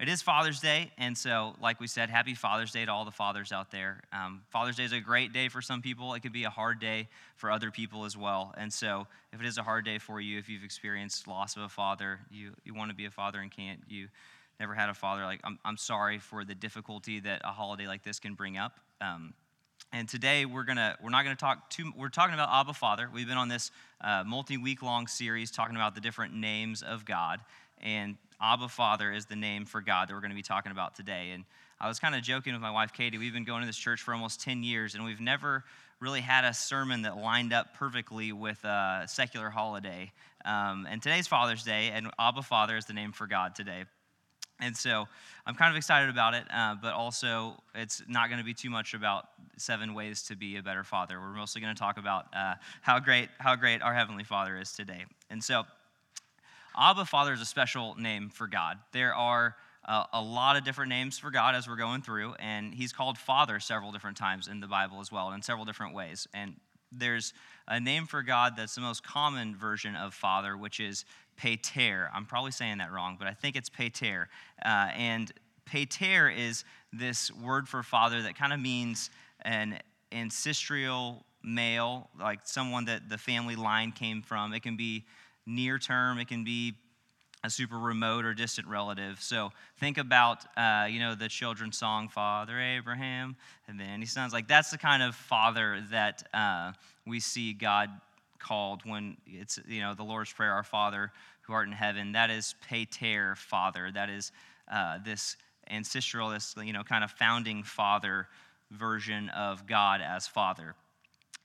it is Father's Day, and so, like we said, happy Father's Day to all the fathers out there. Um, Father's Day is a great day for some people. It could be a hard day for other people as well. And so, if it is a hard day for you, if you've experienced loss of a father, you, you want to be a father and can't, you never had a father, like, I'm, I'm sorry for the difficulty that a holiday like this can bring up. Um, and today we're gonna we're not gonna talk too. We're talking about Abba Father. We've been on this uh, multi-week long series talking about the different names of God, and Abba Father is the name for God that we're going to be talking about today. And I was kind of joking with my wife Katie. We've been going to this church for almost 10 years, and we've never really had a sermon that lined up perfectly with a secular holiday. Um, and today's Father's Day, and Abba Father is the name for God today. And so I'm kind of excited about it, uh, but also it's not going to be too much about seven ways to be a better father. We're mostly going to talk about uh, how great how great our heavenly Father is today. And so, Abba Father is a special name for God. There are uh, a lot of different names for God as we're going through, and He's called Father several different times in the Bible as well, in several different ways. And there's a name for God that's the most common version of Father, which is Pater. I'm probably saying that wrong, but I think it's Pater. Uh, and Pater is this word for father that kind of means an ancestral male, like someone that the family line came from. It can be near term, it can be a super remote or distant relative. So think about, uh, you know, the children's song, Father Abraham, and then he sounds like that's the kind of father that uh, we see God called when it's, you know, the Lord's Prayer, Our Father who art in heaven. That is Pater, Father. That is uh, this ancestral, this, you know, kind of founding father version of God as Father.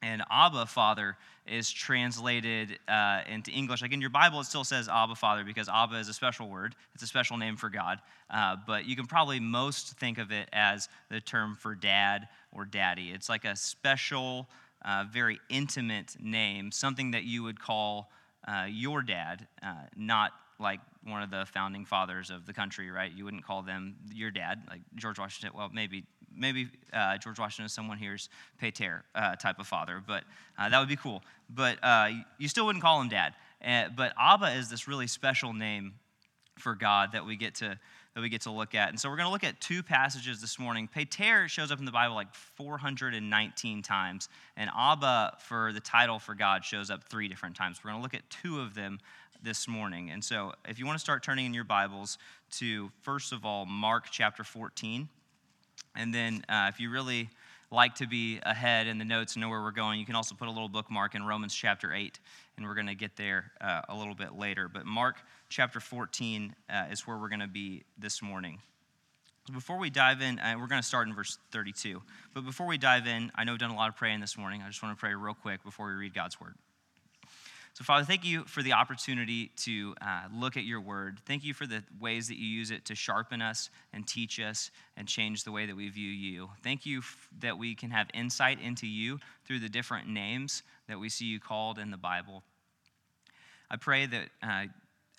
And Abba Father is translated uh, into English. Like in your Bible, it still says Abba Father because Abba is a special word. It's a special name for God. Uh, but you can probably most think of it as the term for dad or daddy. It's like a special, uh, very intimate name, something that you would call uh, your dad, uh, not like one of the founding fathers of the country, right? You wouldn't call them your dad, like George Washington. Well, maybe maybe uh, George Washington is someone here's Pater uh, type of father, but uh, that would be cool. But uh, you still wouldn't call him dad. Uh, but Abba is this really special name for God that we get to that we get to look at. And so we're going to look at two passages this morning. Pater shows up in the Bible like 419 times, and Abba for the title for God shows up three different times. We're going to look at two of them this morning. And so if you want to start turning in your Bibles to, first of all, Mark chapter 14. And then uh, if you really like to be ahead in the notes and know where we're going, you can also put a little bookmark in Romans chapter 8, and we're going to get there uh, a little bit later. But Mark chapter 14 uh, is where we're going to be this morning. Before we dive in, uh, we're going to start in verse 32. But before we dive in, I know we've done a lot of praying this morning. I just want to pray real quick before we read God's word. So, Father, thank you for the opportunity to uh, look at your word. Thank you for the ways that you use it to sharpen us and teach us and change the way that we view you. Thank you f- that we can have insight into you through the different names that we see you called in the Bible. I pray that uh,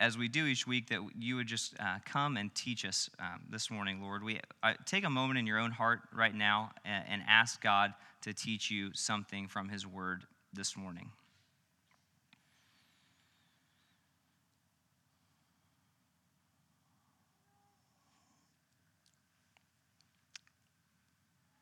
as we do each week, that you would just uh, come and teach us um, this morning, Lord. We uh, take a moment in your own heart right now and, and ask God to teach you something from His Word this morning.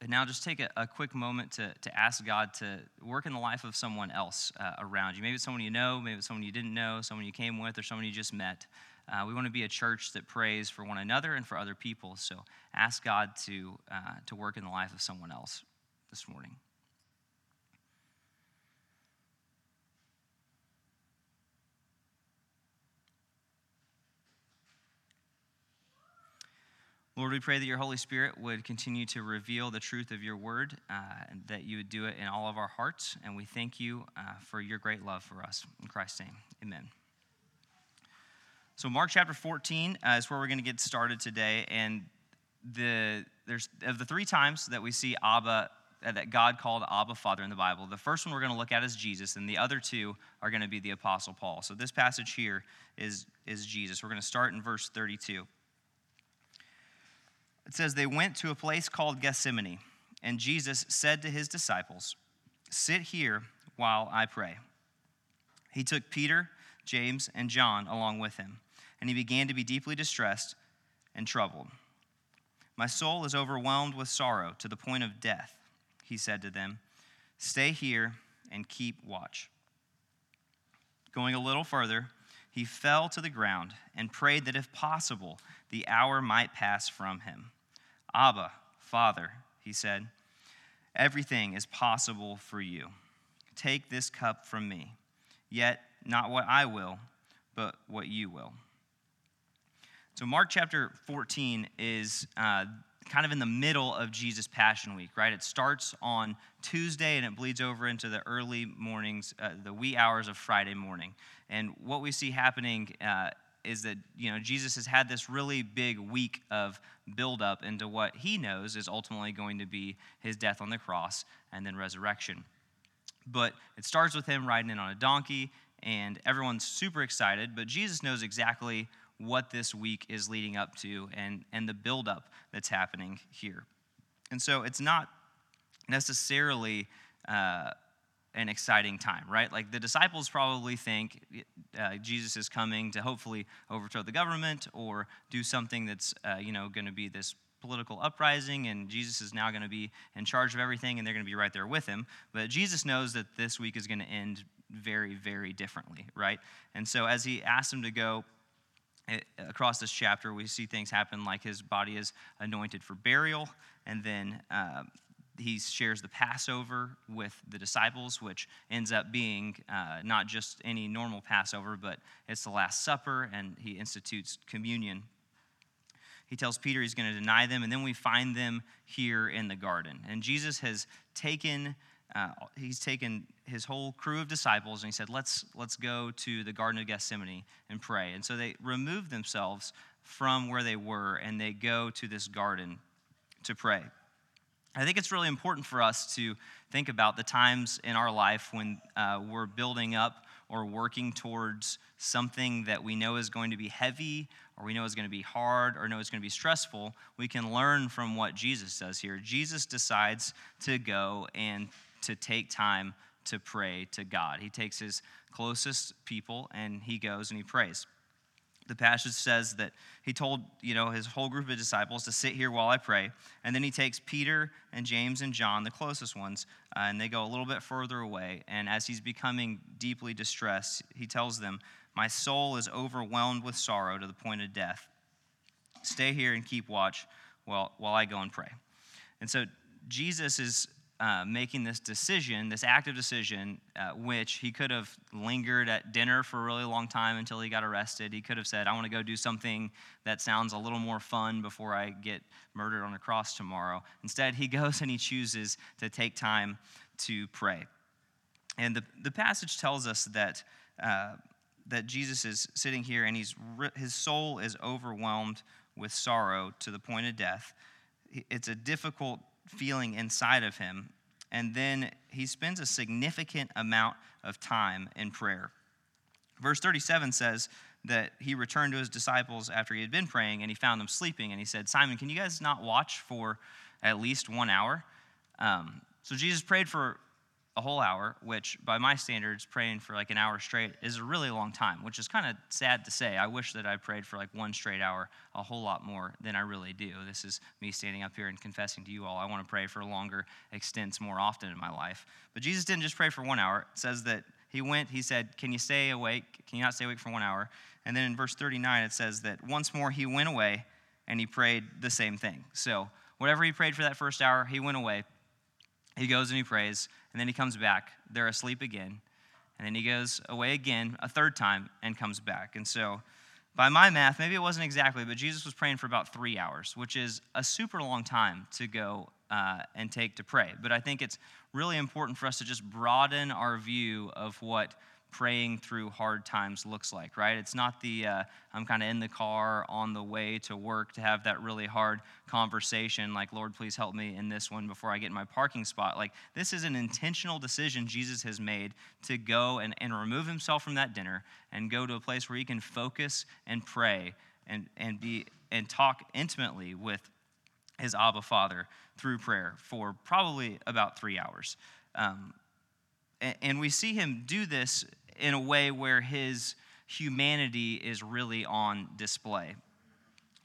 But now just take a, a, quick moment to, to ask God to work in the life of someone else uh, around you. Maybe it's someone you know, maybe it's someone you didn't know, someone you came with, or someone you just met. Uh, we want to be a church that prays for one another and for other people. So ask God to, uh, to work in the life of someone else this morning. Lord, we pray that your Holy Spirit would continue to reveal the truth of your word, uh, that you would do it in all of our hearts. And we thank you uh, for your great love for us. In Christ's name, amen. So, Mark chapter 14 uh, is where we're going to get started today. And the, there's, of the three times that we see Abba, uh, that God called Abba Father in the Bible, the first one we're going to look at is Jesus, and the other two are going to be the Apostle Paul. So, this passage here is, is Jesus. We're going to start in verse 32. It says, They went to a place called Gethsemane, and Jesus said to his disciples, Sit here while I pray. He took Peter, James, and John along with him, and he began to be deeply distressed and troubled. My soul is overwhelmed with sorrow to the point of death, he said to them. Stay here and keep watch. Going a little further, he fell to the ground and prayed that if possible, the hour might pass from him. Abba, Father, he said, everything is possible for you. Take this cup from me, yet not what I will, but what you will. So, Mark chapter 14 is uh, kind of in the middle of Jesus' Passion Week, right? It starts on Tuesday and it bleeds over into the early mornings, uh, the wee hours of Friday morning. And what we see happening uh, is that you know Jesus has had this really big week of buildup into what he knows is ultimately going to be his death on the cross and then resurrection. But it starts with him riding in on a donkey, and everyone's super excited. But Jesus knows exactly what this week is leading up to and, and the buildup that's happening here. And so it's not necessarily uh, an exciting time, right? Like the disciples probably think uh, Jesus is coming to hopefully overthrow the government or do something that's, uh, you know, going to be this political uprising and Jesus is now going to be in charge of everything and they're going to be right there with him. But Jesus knows that this week is going to end very, very differently, right? And so as he asks them to go across this chapter, we see things happen like his body is anointed for burial, and then uh, he shares the Passover with the disciples, which ends up being uh, not just any normal Passover, but it's the Last Supper, and he institutes communion. He tells Peter he's going to deny them, and then we find them here in the garden. And Jesus has taken uh, he's taken his whole crew of disciples and he said, let's, let's go to the Garden of Gethsemane and pray. And so they remove themselves from where they were and they go to this garden to pray. I think it's really important for us to think about the times in our life when uh, we're building up or working towards something that we know is going to be heavy or we know is going to be hard or know is going to be stressful. We can learn from what Jesus does here. Jesus decides to go and to take time to pray to God. He takes his closest people and he goes and he prays. The passage says that he told, you know, his whole group of disciples to sit here while I pray. And then he takes Peter and James and John, the closest ones, uh, and they go a little bit further away. And as he's becoming deeply distressed, he tells them, My soul is overwhelmed with sorrow to the point of death. Stay here and keep watch while, while I go and pray. And so Jesus is uh, making this decision, this active decision, uh, which he could have lingered at dinner for a really long time until he got arrested. He could have said, I want to go do something that sounds a little more fun before I get murdered on a cross tomorrow. Instead, he goes and he chooses to take time to pray. And the, the passage tells us that, uh, that Jesus is sitting here and he's, his soul is overwhelmed with sorrow to the point of death. It's a difficult feeling inside of him. And then he spends a significant amount of time in prayer. Verse 37 says that he returned to his disciples after he had been praying and he found them sleeping. And he said, Simon, can you guys not watch for at least one hour? Um, so Jesus prayed for a whole hour, which by my standards, praying for like an hour straight is a really long time, which is kind of sad to say. I wish that I prayed for like one straight hour a whole lot more than I really do. This is me standing up here and confessing to you all. I want to pray for longer extents more often in my life. But Jesus didn't just pray for one hour. It says that he went, he said, Can you stay awake? Can you not stay awake for one hour? And then in verse 39, it says that once more he went away and he prayed the same thing. So whatever he prayed for that first hour, he went away. He goes and he prays and then he comes back. They're asleep again. And then he goes away again a third time and comes back. And so, by my math, maybe it wasn't exactly, but Jesus was praying for about three hours, which is a super long time to go uh, and take to pray. But I think it's really important for us to just broaden our view of what praying through hard times looks like, right? It's not the uh, I'm kind of in the car on the way to work to have that really hard conversation, like, Lord, please help me in this one before I get in my parking spot. Like, this is an intentional decision Jesus has made to go and, and remove himself from that dinner and go to a place where he can focus and pray and, and, be, and talk intimately with his Abba Father through prayer for probably about three hours. Um, and we see him do this in a way where his humanity is really on display.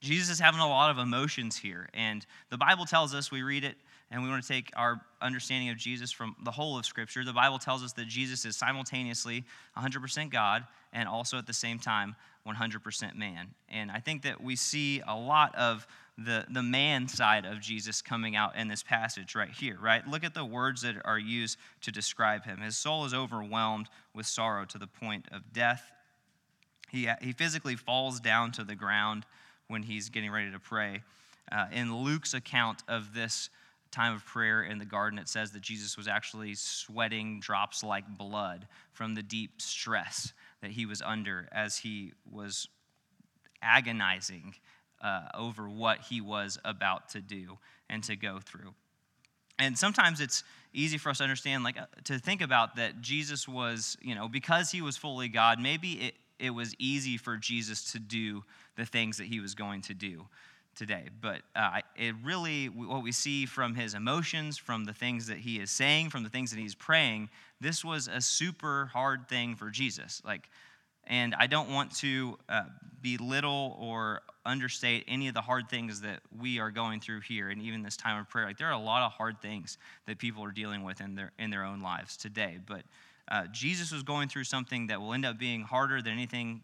Jesus is having a lot of emotions here. And the Bible tells us, we read it, and we want to take our understanding of Jesus from the whole of Scripture. The Bible tells us that Jesus is simultaneously 100% God and also at the same time 100% man. And I think that we see a lot of the, the man side of Jesus coming out in this passage right here, right? Look at the words that are used to describe him. His soul is overwhelmed with sorrow to the point of death. He, he physically falls down to the ground when he's getting ready to pray. Uh, in Luke's account of this time of prayer in the garden, it says that Jesus was actually sweating drops like blood from the deep stress that he was under as he was agonizing uh, over what he was about to do and to go through. And sometimes it's easy for us to understand, like, uh, to think about that Jesus was, you know, because he was fully God, maybe it, it was easy for Jesus to do the things that he was going to do today. But uh, it really, what we see from his emotions, from the things that he is saying, from the things that he's praying, this was a super hard thing for Jesus. Like, and I don't want to uh, belittle or understate any of the hard things that we are going through here, and even this time of prayer. Like there are a lot of hard things that people are dealing with in their in their own lives today. But uh, Jesus was going through something that will end up being harder than anything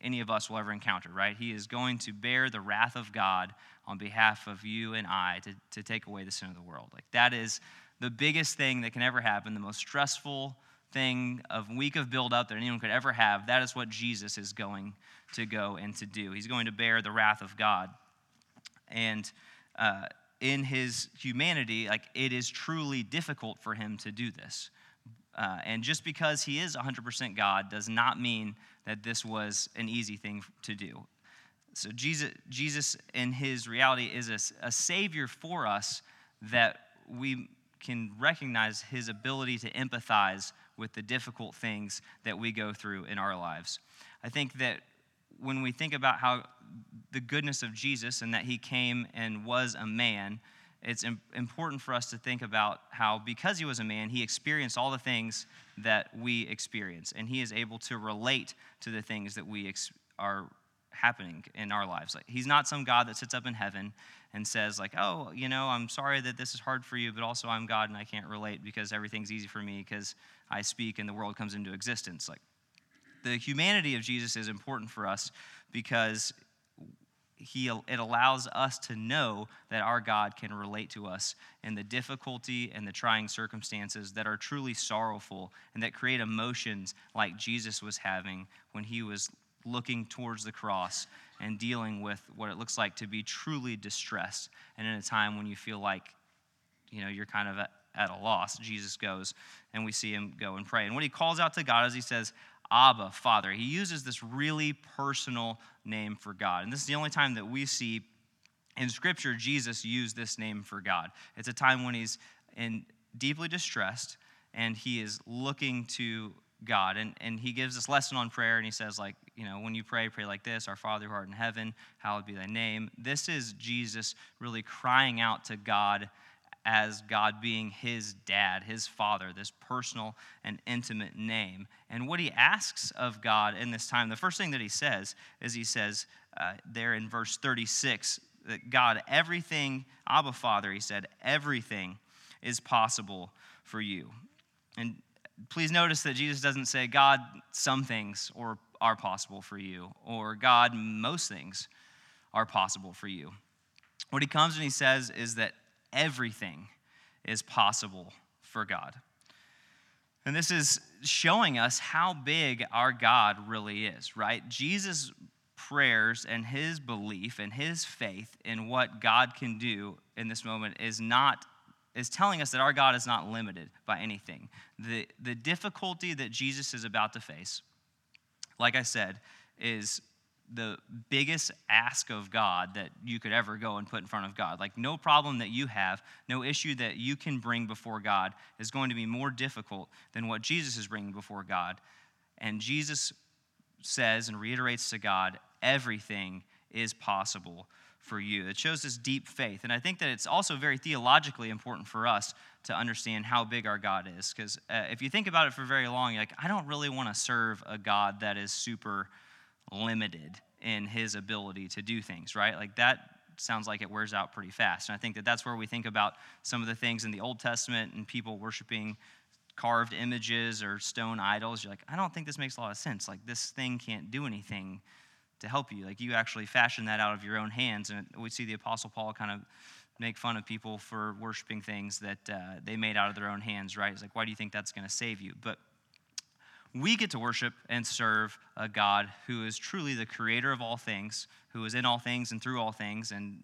any of us will ever encounter, right? He is going to bear the wrath of God on behalf of you and I to, to take away the sin of the world. Like that is the biggest thing that can ever happen, the most stressful thing of week of build up that anyone could ever have. That is what Jesus is going to go and to do. He's going to bear the wrath of God. And uh, in his humanity, like it is truly difficult for him to do this. Uh, and just because he is 100% God does not mean that this was an easy thing to do. So Jesus, Jesus in his reality is a, a savior for us that we can recognize his ability to empathize with the difficult things that we go through in our lives. I think that when we think about how the goodness of Jesus and that he came and was a man, it's important for us to think about how, because he was a man, he experienced all the things that we experience, and he is able to relate to the things that we ex- are happening in our lives. Like, he's not some God that sits up in heaven and says, like, oh, you know, I'm sorry that this is hard for you, but also I'm God and I can't relate because everything's easy for me because I speak and the world comes into existence. Like, the humanity of Jesus is important for us because he, it allows us to know that our God can relate to us in the difficulty and the trying circumstances that are truly sorrowful and that create emotions like Jesus was having when he was looking towards the cross and dealing with what it looks like to be truly distressed and in a time when you feel like you know you're kind of at, a loss jesus goes and we see him go and pray and what he calls out to god is he says Abba, Father. He uses this really personal name for God. And this is the only time that we see in Scripture Jesus use this name for God. It's a time when he's in deeply distressed and he is looking to God. And, and he gives this lesson on prayer and he says, like, you know, when you pray, pray like this Our Father who art in heaven, hallowed be thy name. This is Jesus really crying out to God as God being his dad, his father, this personal and intimate name. And what he asks of God in this time, the first thing that he says is he says uh, there in verse 36 that God, everything, Abba Father, he said, everything is possible for you. And please notice that Jesus doesn't say, God, some things or are possible for you, or God, most things are possible for you. What he comes and he says is that everything is possible for God. And this is showing us how big our God really is, right? Jesus' prayers and his belief and his faith in what God can do in this moment is not is telling us that our God is not limited by anything. The, the difficulty that Jesus is about to face, like I said, is the biggest ask of God that you could ever go and put in front of God. Like, no problem that you have, no issue that you can bring before God is going to be more difficult than what Jesus is bringing before God. And Jesus says and reiterates to God, everything is possible for you. It shows this deep faith. And I think that it's also very theologically important for us to understand how big our God is. Because uh, if you think about it for very long, you're like, I don't really want to serve a God that is super limited in his ability to do things, right? Like that sounds like it wears out pretty fast. And I think that that's where we think about some of the things in the Old Testament and people worshiping carved images or stone idols. You're like, I don't think this makes a lot of sense. Like, this thing can't do anything to help you. Like, you actually fashion that out of your own hands. And we see the Apostle Paul kind of make fun of people for worshiping things that uh, they made out of their own hands, right? It's like, why do you think that's going to save you? But we get to worship and serve a God who is truly the creator of all things, who is in all things and through all things, and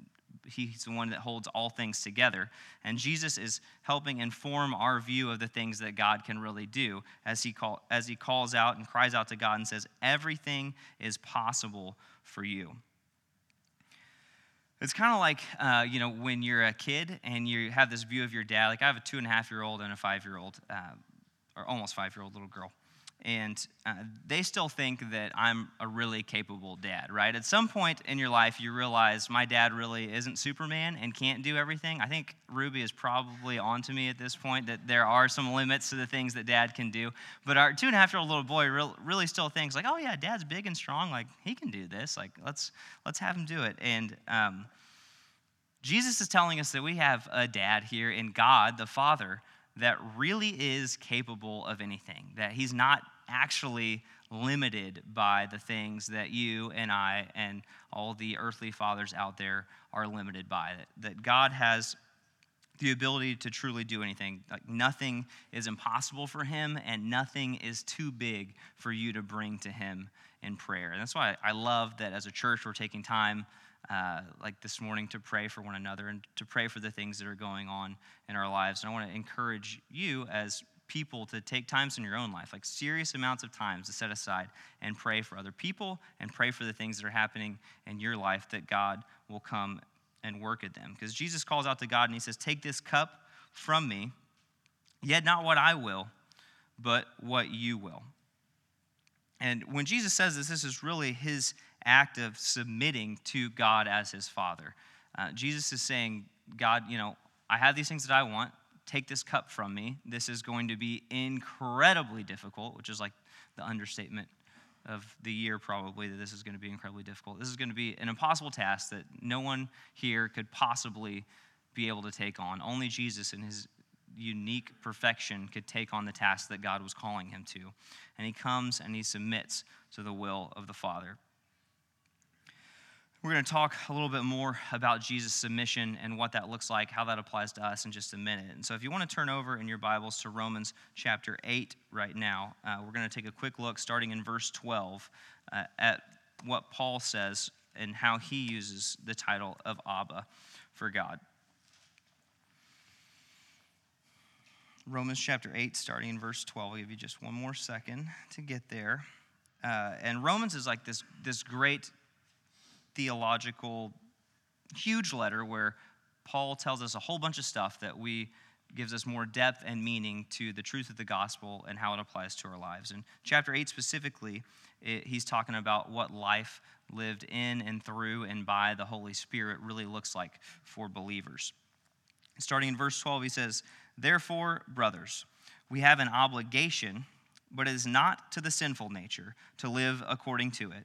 he's the one that holds all things together. And Jesus is helping inform our view of the things that God can really do as he, call, as he calls out and cries out to God and says, Everything is possible for you. It's kind of like, uh, you know, when you're a kid and you have this view of your dad. Like, I have a two and a half year old and a five year old, uh, or almost five year old little girl and uh, they still think that I'm a really capable dad, right? At some point in your life, you realize my dad really isn't Superman and can't do everything. I think Ruby is probably on to me at this point that there are some limits to the things that dad can do. But our two and a half year old little boy really still thinks, like, oh, yeah, dad's big and strong. Like, he can do this. Like, let's, let's have him do it. And, um, Jesus is telling us that we have a dad here in God, the Father, that really is capable of anything, that he's not actually limited by the things that you and I and all the earthly fathers out there are limited by. That, God has the ability to truly do anything. Like nothing is impossible for him, and nothing is too big for you to bring to him in prayer. And that's why I love that as a church we're taking time. Uh, like this morning, to pray for one another and to pray for the things that are going on in our lives. And I want to encourage you as people to take times in your own life, like serious amounts of times to set aside and pray for other people and pray for the things that are happening in your life that God will come and work at them. Because Jesus calls out to God and he says, Take this cup from me, yet not what I will, but what you will. And when Jesus says this, this is really his act of submitting to God as his Father. Uh, Jesus is saying, God, you know, I have these things that I want take this cup from me. This is going to be incredibly difficult, which is like the understatement of the year, probably, that this is going to be incredibly difficult. This is going to be an impossible task that no one here could possibly be able to take on. Only Jesus, in his unique perfection, could take on the task that God was calling him to. And he comes and he submits to the will of the Father. We're going to talk a little bit more about Jesus' submission and what that looks like, how that applies to us in just a minute. And so, if you want to turn over in your Bibles to Romans chapter 8 right now, uh, we're going to take a quick look starting in verse 12 uh, at what Paul says and how he uses the title of Abba for God. Romans chapter 8, starting in verse 12. I'll give you just one more second to get there. Uh, and Romans is like this, this great theological, huge letter where Paul tells us a whole bunch of stuff that we gives us more depth and meaning to the truth of the gospel and how it applies to our lives. And chapter 8 specifically, it, he's talking about what life lived in and through and by the Holy Spirit really looks like for believers. Starting in verse 12, he says, Therefore, brothers, we have an obligation, but it is not to the sinful nature to live according to it.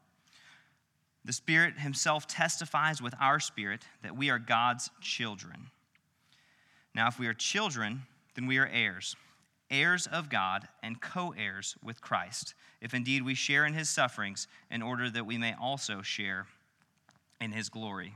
The Spirit Himself testifies with our spirit that we are God's children. Now, if we are children, then we are heirs, heirs of God and co heirs with Christ, if indeed we share in His sufferings, in order that we may also share in His glory.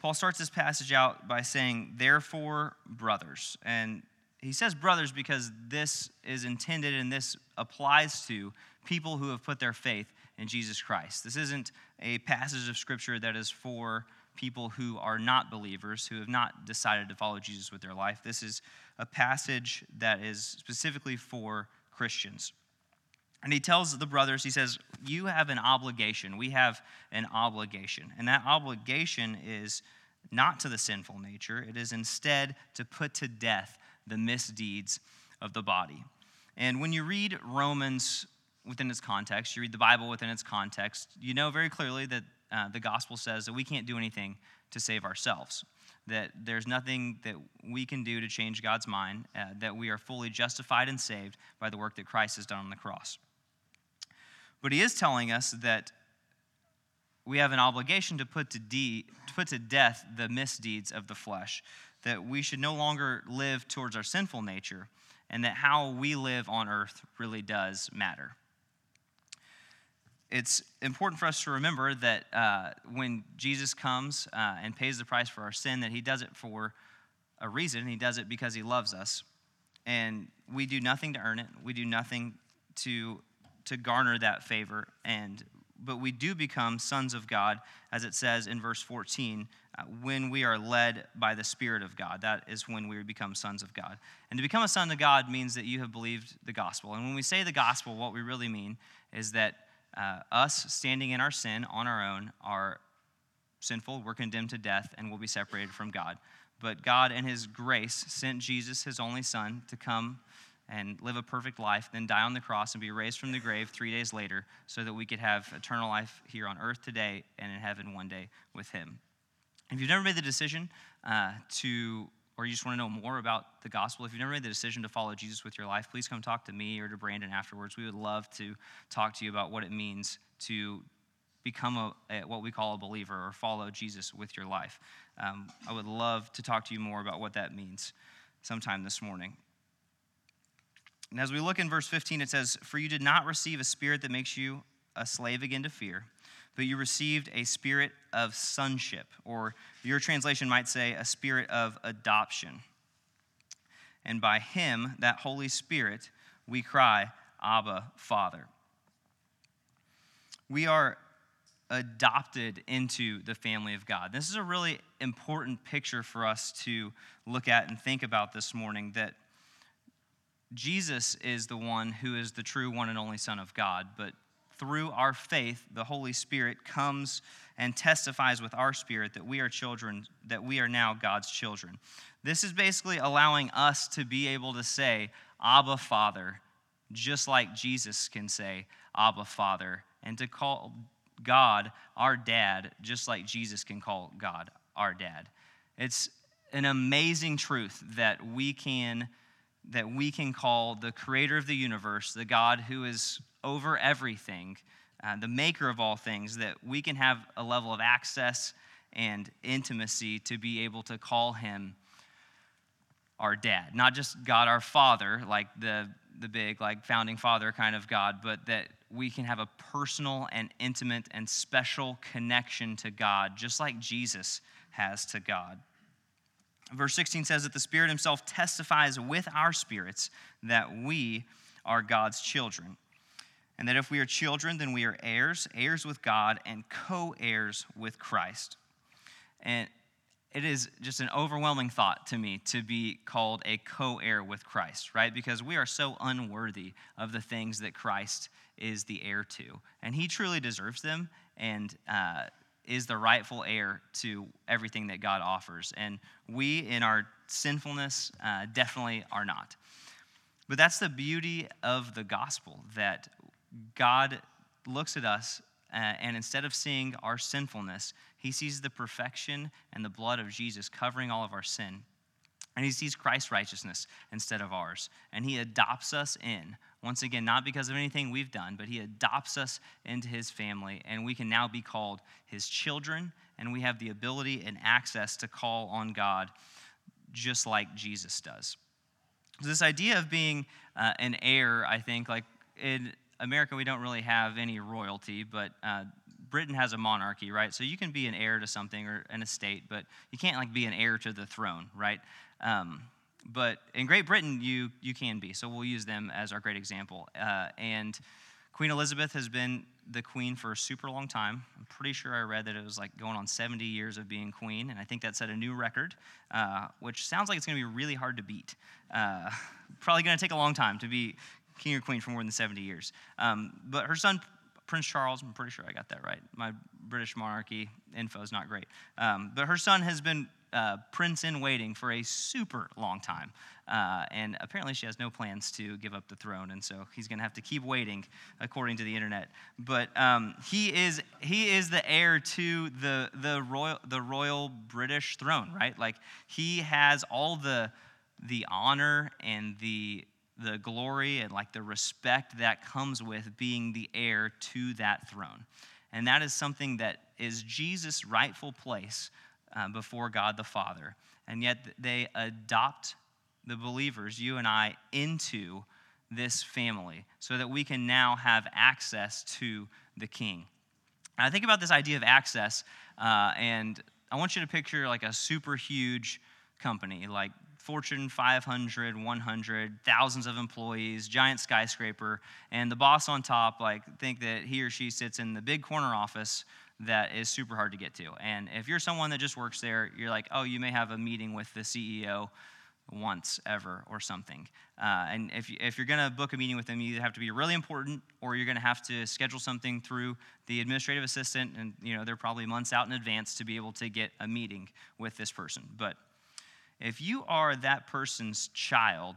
Paul starts this passage out by saying, Therefore, brothers. And he says brothers because this is intended and this applies to people who have put their faith in Jesus Christ. This isn't a passage of scripture that is for people who are not believers, who have not decided to follow Jesus with their life. This is a passage that is specifically for Christians. And he tells the brothers, he says, You have an obligation. We have an obligation. And that obligation is not to the sinful nature. It is instead to put to death the misdeeds of the body. And when you read Romans within its context, you read the Bible within its context, you know very clearly that uh, the gospel says that we can't do anything to save ourselves, that there's nothing that we can do to change God's mind, uh, that we are fully justified and saved by the work that Christ has done on the cross. But he is telling us that we have an obligation to put to, de- to put to death the misdeeds of the flesh, that we should no longer live towards our sinful nature, and that how we live on earth really does matter it's important for us to remember that uh, when Jesus comes uh, and pays the price for our sin, that he does it for a reason. He does it because he loves us. And we do nothing to earn it. We do nothing to, to garner that favor. And, but we do become sons of God, as it says in verse 14, uh, when we are led by the Spirit of God. That is when we become sons of God. And to become a son of God means that you have believed the gospel. And when we say the gospel, what we really mean is that uh, us standing in our sin on our own are sinful, we're condemned to death, and will be separated from God. But God, in His grace, sent Jesus, His only Son, to come and live a perfect life, then die on the cross and be raised from the grave three days later, so that we could have eternal life here on earth today and in heaven one day with Him. If you've never made the decision uh, to or you just want to know more about the gospel, if you've never made the decision to follow Jesus with your life, please come talk to me or to Brandon afterwards. We would love to talk to you about what it means to become a, a what we call a believer or follow Jesus with your life. Um, I would love to talk to you more about what that means sometime this morning. And as we look in verse 15, it says, For you did not receive a spirit that makes you a slave again to fear but you received a spirit of sonship, or your translation might say a spirit of adoption. And by him, that Holy Spirit, we cry, Abba, Father. We are adopted into the family of God. This is a really important picture for us to look at and think about this morning that Jesus is the one who is the true one and only Son of God, but through our faith, the Holy Spirit comes and testifies with our spirit that we are children, that we are now God's children. This is basically allowing us to be able to say, Abba, Father, just like Jesus can say, Abba, Father, and to call God our dad, just like Jesus can call God our dad. It's an amazing truth that we can that we can call the creator of the universe, the God who is over everything, uh, the maker of all things, that we can have a level of access and intimacy to be able to call him our dad. Not just God our father, like the, the big, like founding father kind of God, but that we can have a personal and intimate and special connection to God, just like Jesus has to God. Verse 16 says that the Spirit Himself testifies with our spirits that we are God's children and that if we are children, then we are heirs, heirs with God, and co heirs with Christ. And it is just an overwhelming thought to me to be called a co heir with Christ, right? Because we are so unworthy of the things that Christ is the heir to. And he truly deserves them and uh, is the rightful heir to everything that God offers. And we, in our sinfulness, uh, definitely are not. But that's the beauty of the gospel that God looks at us, uh, and instead of seeing our sinfulness, he sees the perfection and the blood of Jesus covering all of our sin. And he sees Christ's righteousness instead of ours. And he adopts us in. Once again, not because of anything we've done, but he adopts us into his family. And we can now be called his children. And we have the ability and access to call on God just like Jesus does. So this idea of being uh, an heir, I think, like in America, we don't really have any royalty, but uh, Britain has a monarchy, right? So you can be an heir to something or an estate, but you can't like be an heir to the throne, right? Um, but in Great Britain, you you can be. So we'll use them as our great example. Uh, and Queen Elizabeth has been the queen for a super long time. I'm pretty sure I read that it was like going on 70 years of being queen, and I think that set a new record, uh, which sounds like it's going to be really hard to beat. Uh, probably going to take a long time to be king or queen for more than 70 years. Um, but her son Prince Charles. I'm pretty sure I got that right. My British monarchy info is not great. Um, but her son has been uh, prince in waiting for a super long time. Uh, and apparently, she has no plans to give up the throne, and so he's going to have to keep waiting, according to the internet. But um, he is he is the heir to the the royal the royal British throne, right? Like he has all the the honor and the the glory and like the respect that comes with being the heir to that throne. And that is something that is Jesus' rightful place uh, before God the Father. And yet they adopt the believers, you and I, into this family so that we can now have access to the king. And I think about this idea of access, uh, and I want you to picture like a super huge company, like Fortune 500, 100, thousands of employees, giant skyscraper, and the boss on top, like, think that he or she sits in the big corner office that is super hard to get to. And if you're someone that just works there, you're like, oh, you may have a meeting with the CEO once ever or something. Uh, and if, you, if you're going to book a meeting with them, you either have to be really important or you're going to have to schedule something through the administrative assistant. And, you know, they're probably months out in advance to be able to get a meeting with this person. But if you are that person's child,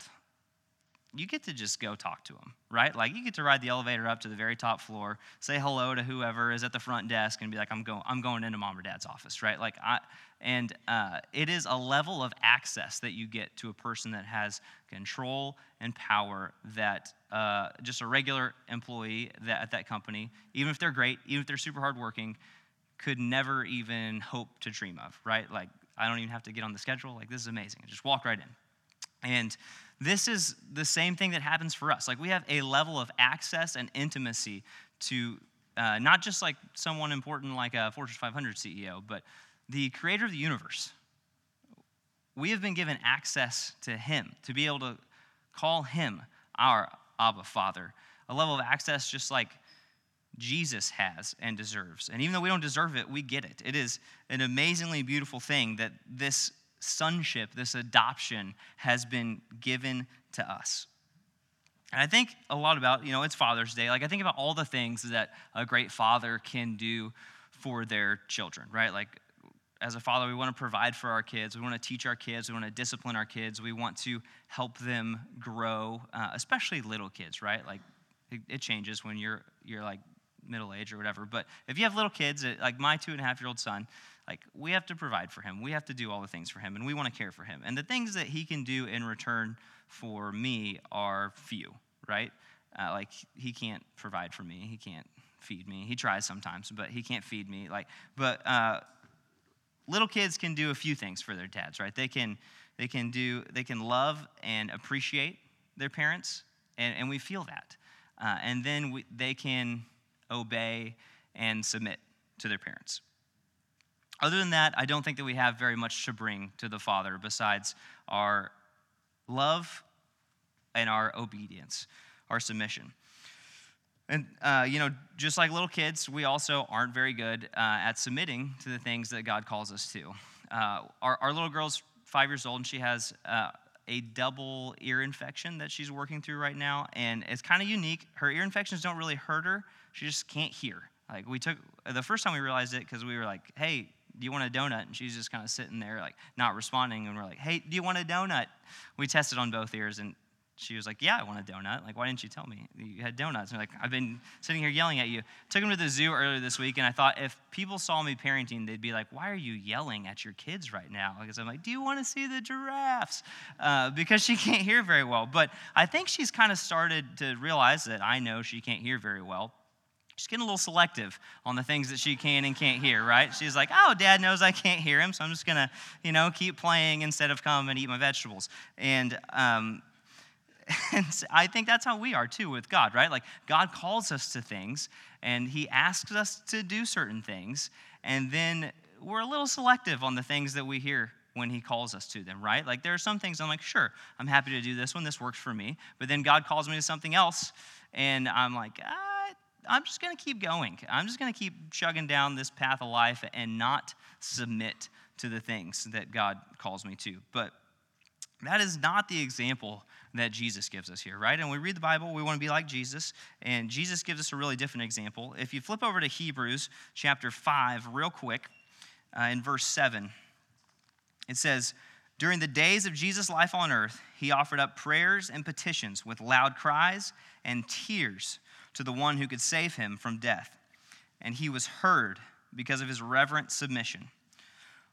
you get to just go talk to them, right? Like you get to ride the elevator up to the very top floor, say hello to whoever is at the front desk, and be like, "I'm going, I'm going into mom or dad's office," right? Like, I, and uh, it is a level of access that you get to a person that has control and power that uh, just a regular employee that at that company, even if they're great, even if they're super hardworking, could never even hope to dream of, right? Like, I don't even have to get on the schedule. Like, this is amazing. Just walk right in, and this is the same thing that happens for us. Like we have a level of access and intimacy to uh, not just like someone important like a Fortune 500 CEO, but the creator of the universe. We have been given access to him to be able to call him our Abba Father. A level of access just like Jesus has and deserves. And even though we don't deserve it, we get it. It is an amazingly beautiful thing that this sonship, this adoption has been given to us. And I think a lot about, you know, it's Father's Day. Like, I think about all the things that a great father can do for their children, right? Like, as a father, we want to provide for our kids. We want to teach our kids. We want to discipline our kids. We want to help them grow, uh, especially little kids, right? Like, it, it changes when you're, you're like middle age or whatever. But if you have little kids, like my two and a half year old son, like we have to provide for him. We have to do all the things for him and we want to care for him. And the things that he can do in return for me are few right? Uh, like he can't provide for me. He can't feed me. He tries sometimes but he can't feed me. Like but uh, little kids can do a few things for their dads right? They can they can do they can love and appreciate their parents and, and we feel that. Uh, and then we, they can obey and submit to their parents other than that, I don't think that we have very much to bring to the Father besides our love and our obedience, our submission. And, uh, you know, just like little kids, we also aren't very good uh, at submitting to the things that God calls us to. Uh, our, our, little girl's five years old, and she has uh, a double ear infection that she's working through right now. And it's kind of unique. Her ear infections don't really hurt her, she just can't hear. Like, we took the first time we realized it because we were like, hey, do you want a donut? And she's just kind of sitting there, like not responding. And we're like, hey, do you want a donut? We tested on both ears, and she was like, yeah, I want a donut. Like, why didn't you tell me you had donuts? And like, I've been sitting here yelling at you. Took him to the zoo earlier this week, and I thought if people saw me parenting, they'd be like, why are you yelling at your kids right now? Because I'm like, do you want to see the giraffes? Uh, because she can't hear very well. But I think she's kind of started to realize that I know she can't hear very well she's getting a little selective on the things that she can and can't hear, right? She's like, oh, dad knows I can't hear him, so I'm just gonna, you know, keep playing instead of come and eat my vegetables. And, um, and I think that's how we are too with God, right? Like, God calls us to things and He asks us to do certain things, and then we're a little selective on the things that we hear when he calls us to them, right? Like there are some things I'm like, sure, I'm happy to do this one. This works for me. But then God calls me to something else, and I'm like, ah, I'm just going to keep going. I'm just going to keep chugging down this path of life and not submit to the things that God calls me to. But That is not the example that Jesus gives us here, right? And we read the Bible, we want to be like Jesus, and Jesus gives us a really different example. If you flip over to Hebrews chapter 5, real quick, uh, in verse 7, it says, During the days of Jesus' life on earth, he offered up prayers and petitions with loud cries and tears to the one who could save him from death. And he was heard because of his reverent submission.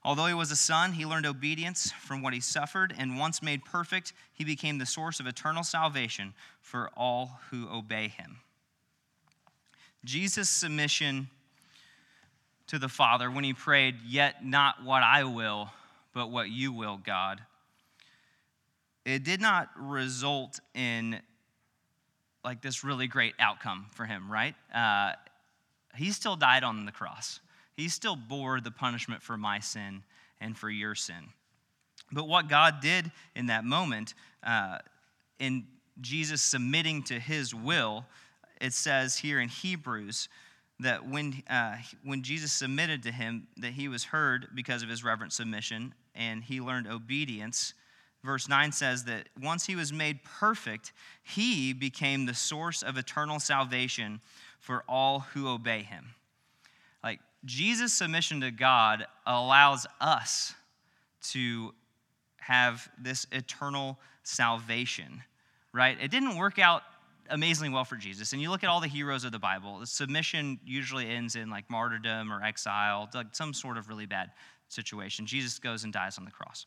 Although he was a son, he learned obedience from what he suffered, and once made perfect, he became the source of eternal salvation for all who obey him. Jesus' submission to the Father when he prayed, Yet not what I will, but what you will, God, it did not result in like this really great outcome for him, right? Uh, he still died on the cross. He still bore the punishment for my sin and for your sin. But what God did in that moment, uh, in Jesus submitting to his will, it says here in Hebrews that when, uh, when Jesus submitted to him, that he was heard because of his reverent submission and he learned obedience. Verse 9 says that once he was made perfect, he became the source of eternal salvation for all who obey him. Like Jesus' submission to God allows us to have this eternal salvation, right? It didn't work out amazingly well for Jesus. And you look at all the heroes of the Bible, the submission usually ends in like martyrdom or exile, like some sort of really bad situation. Jesus goes and dies on the cross.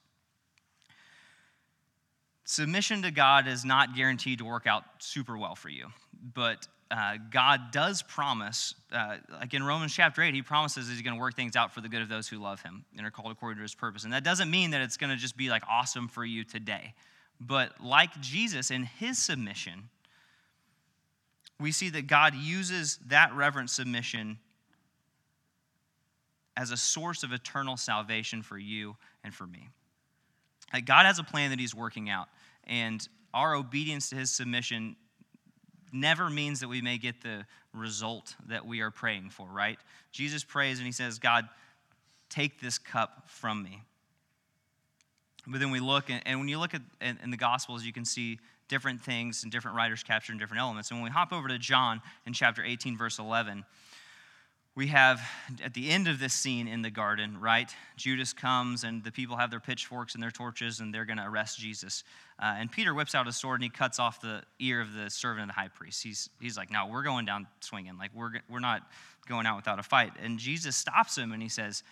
Submission to God is not guaranteed to work out super well for you, but uh, God does promise, uh, like in Romans chapter 8, he promises he's going to work things out for the good of those who love him and are called according to his purpose. And that doesn't mean that it's going to just be like awesome for you today. But like Jesus in his submission, we see that God uses that reverent submission as a source of eternal salvation for you and for me. God has a plan that he's working out, and our obedience to his submission never means that we may get the result that we are praying for, right? Jesus prays and he says, God, take this cup from me. But then we look, and when you look at in the Gospels, you can see different things and different writers capturing different elements. And when we hop over to John in chapter 18, verse 11, we have at the end of this scene in the garden, right? Judas comes and the people have their pitchforks and their torches and they're going to arrest Jesus. Uh, and Peter whips out a sword and he cuts off the ear of the servant of the high priest. He's, he's like, no, we're going down swinging. Like, we're, we're not going out without a fight. And Jesus stops him and he says,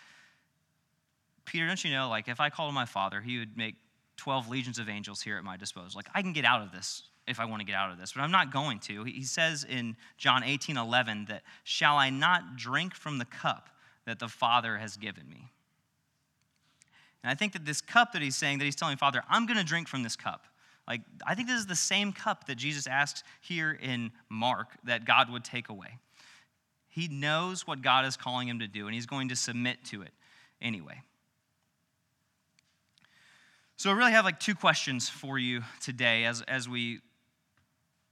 Peter, don't you know, like, if I called my father, he would make 12 legions of angels here at my disposal. Like, I can get out of this if I want to get out of this, but I'm not going to. He says in John 18 11 that, Shall I not drink from the cup that the Father has given me? And I think that this cup that he's saying, that he's telling Father, I'm going to drink from this cup. Like, I think this is the same cup that Jesus asks here in Mark that God would take away. He knows what God is calling him to do, and he's going to submit to it anyway. So, I really have like two questions for you today as, as we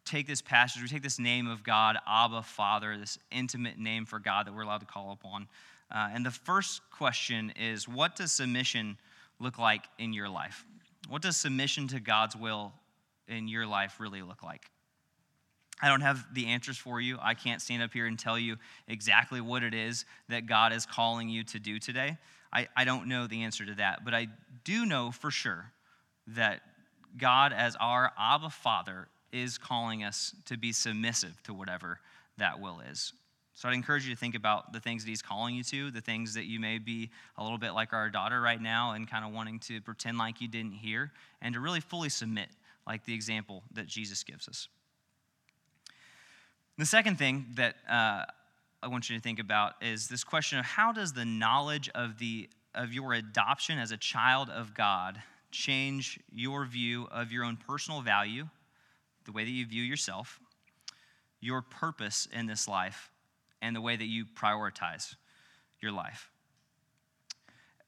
take this passage, we take this name of God, Abba, Father, this intimate name for God that we're allowed to call upon. Uh, and the first question is what does submission look like in your life? What does submission to God's will in your life really look like? I don't have the answers for you. I can't stand up here and tell you exactly what it is that God is calling you to do today. I, I don't know the answer to that, but I do know for sure that God, as our Abba Father, is calling us to be submissive to whatever that will is. So I'd encourage you to think about the things that he's calling you to, the things that you may be a little bit like our daughter right now and kind of wanting to pretend like you didn't hear, and to really fully submit, like the example that Jesus gives us. The second thing that uh, I want you to think about is this question of how does the knowledge of, the, of your adoption as a child of God change your view of your own personal value the way that you view yourself, your purpose in this life, and the way that you prioritize your life.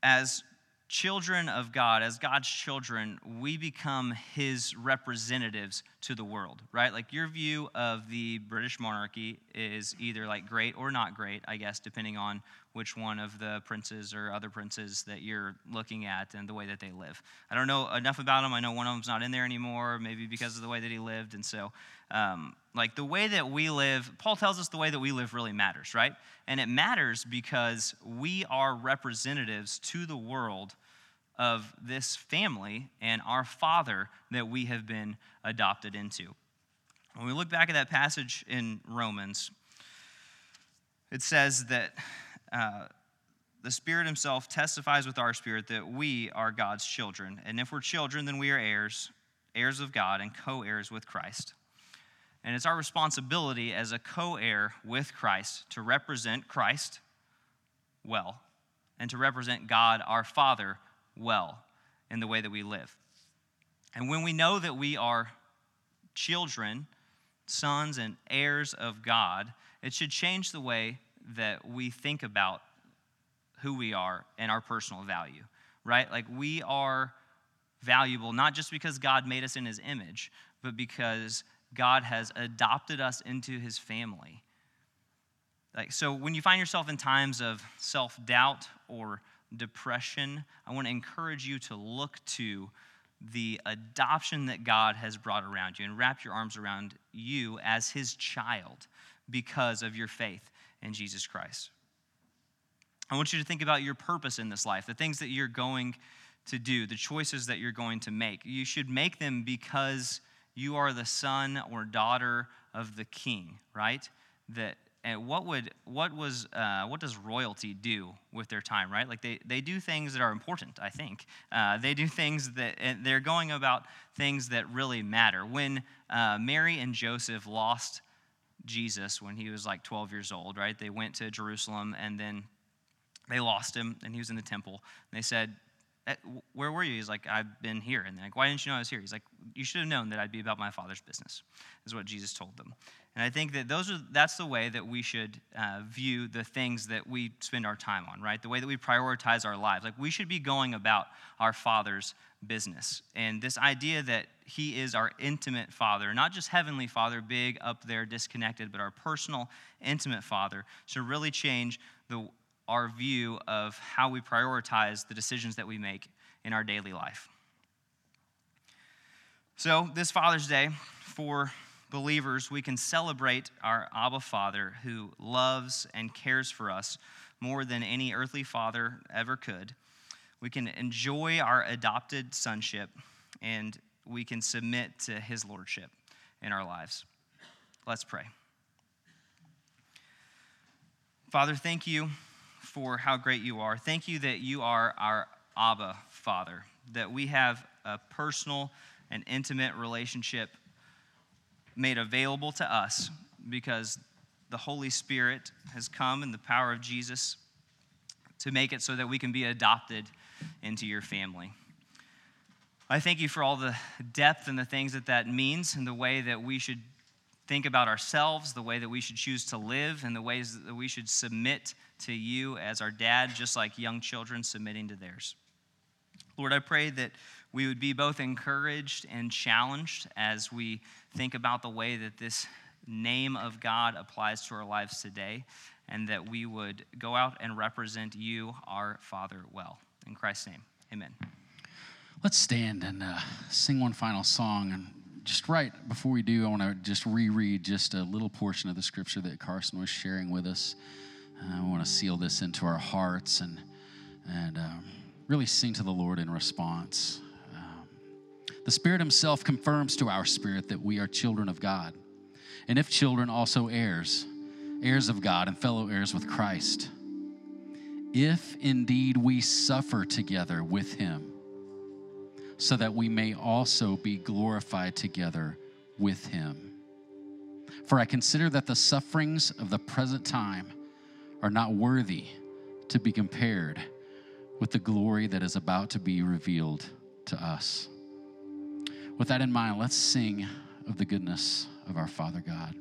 As children of God, as God's children, we become his representatives to the world, right? Like your view of the British monarchy is either like great or not great, I guess, depending on which one of the princes or other princes that you're looking at and the way that they live. I don't know enough about them. I know one of them's not in there anymore, maybe because of the way that he lived. And so, um, like the way that we live, Paul tells us the way that we live really matters, right? And it matters because we are representatives to the world of this family and our father that we have been adopted into. When we look back at that passage in Romans, it says that uh, the Spirit Himself testifies with our spirit that we are God's children. And if we're children, then we are heirs, heirs of God, and co heirs with Christ. And it's our responsibility as a co heir with Christ to represent Christ well and to represent God, our Father, well in the way that we live. And when we know that we are children, sons, and heirs of God, it should change the way that we think about who we are and our personal value, right? Like we are valuable not just because God made us in his image, but because God has adopted us into his family. Like so when you find yourself in times of self-doubt or depression, I want to encourage you to look to the adoption that God has brought around you and wrap your arms around you as his child because of your faith in Jesus Christ. I want you to think about your purpose in this life, the things that you're going to do, the choices that you're going to make. You should make them because you are the son or daughter of the king, right? That and what would what was uh, what does royalty do with their time right like they, they do things that are important i think uh, they do things that they're going about things that really matter when uh, mary and joseph lost Jesus when he was like 12 years old, right? They went to Jerusalem and then they lost him and he was in the temple. And they said, eh, Where were you? He's like, I've been here. And they're like, Why didn't you know I was here? He's like, You should have known that I'd be about my father's business, is what Jesus told them. And I think that those are, that's the way that we should uh, view the things that we spend our time on, right? The way that we prioritize our lives. Like we should be going about our Father's business. And this idea that He is our intimate Father, not just Heavenly Father, big up there, disconnected, but our personal, intimate Father, should really change the, our view of how we prioritize the decisions that we make in our daily life. So, this Father's Day, for believers, we can celebrate our Abba Father who loves and cares for us more than any earthly father ever could. We can enjoy our adopted sonship and we can submit to his lordship in our lives. Let's pray. Father, thank you for how great you are. Thank you that you are our Abba Father, that we have a personal and intimate relationship made available to us because the Holy Spirit has come in the power of Jesus to make it so that we can be adopted into your family. I thank you for all the depth and the things that that means and the way that we should think about ourselves, the way that we should choose to live, and the ways that we should submit to you as our dad, just like young children submitting to theirs. Lord, I pray that we would be both encouraged and challenged as we think about the way that this name of God applies to our lives today, and that we would go out and represent you, our Father, well. In Christ's name, amen. Let's stand and uh, sing one final song. And just right before we do, I want to just reread just a little portion of the scripture that Carson was sharing with us. I want to seal this into our hearts and, and um, really sing to the Lord in response. The Spirit Himself confirms to our spirit that we are children of God. And if children, also heirs, heirs of God and fellow heirs with Christ. If indeed we suffer together with Him, so that we may also be glorified together with Him. For I consider that the sufferings of the present time are not worthy to be compared with the glory that is about to be revealed to us. With that in mind, let's sing of the goodness of our Father God.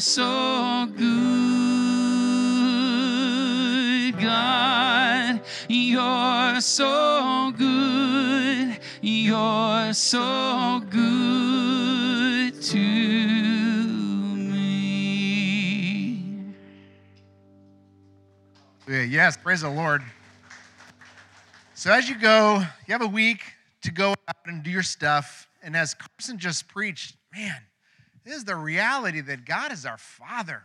So good. God, you're so good. You're so good to me. Yes, praise the Lord. So as you go, you have a week to go out and do your stuff. And as Carson just preached, man, this is the reality that God is our Father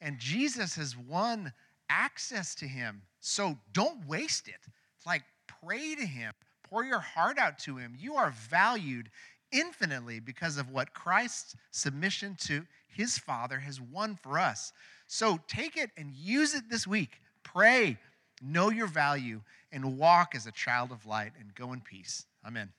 and Jesus has won access to Him. So don't waste it. Like pray to Him, pour your heart out to Him. You are valued infinitely because of what Christ's submission to His Father has won for us. So take it and use it this week. Pray, know your value, and walk as a child of light and go in peace. Amen.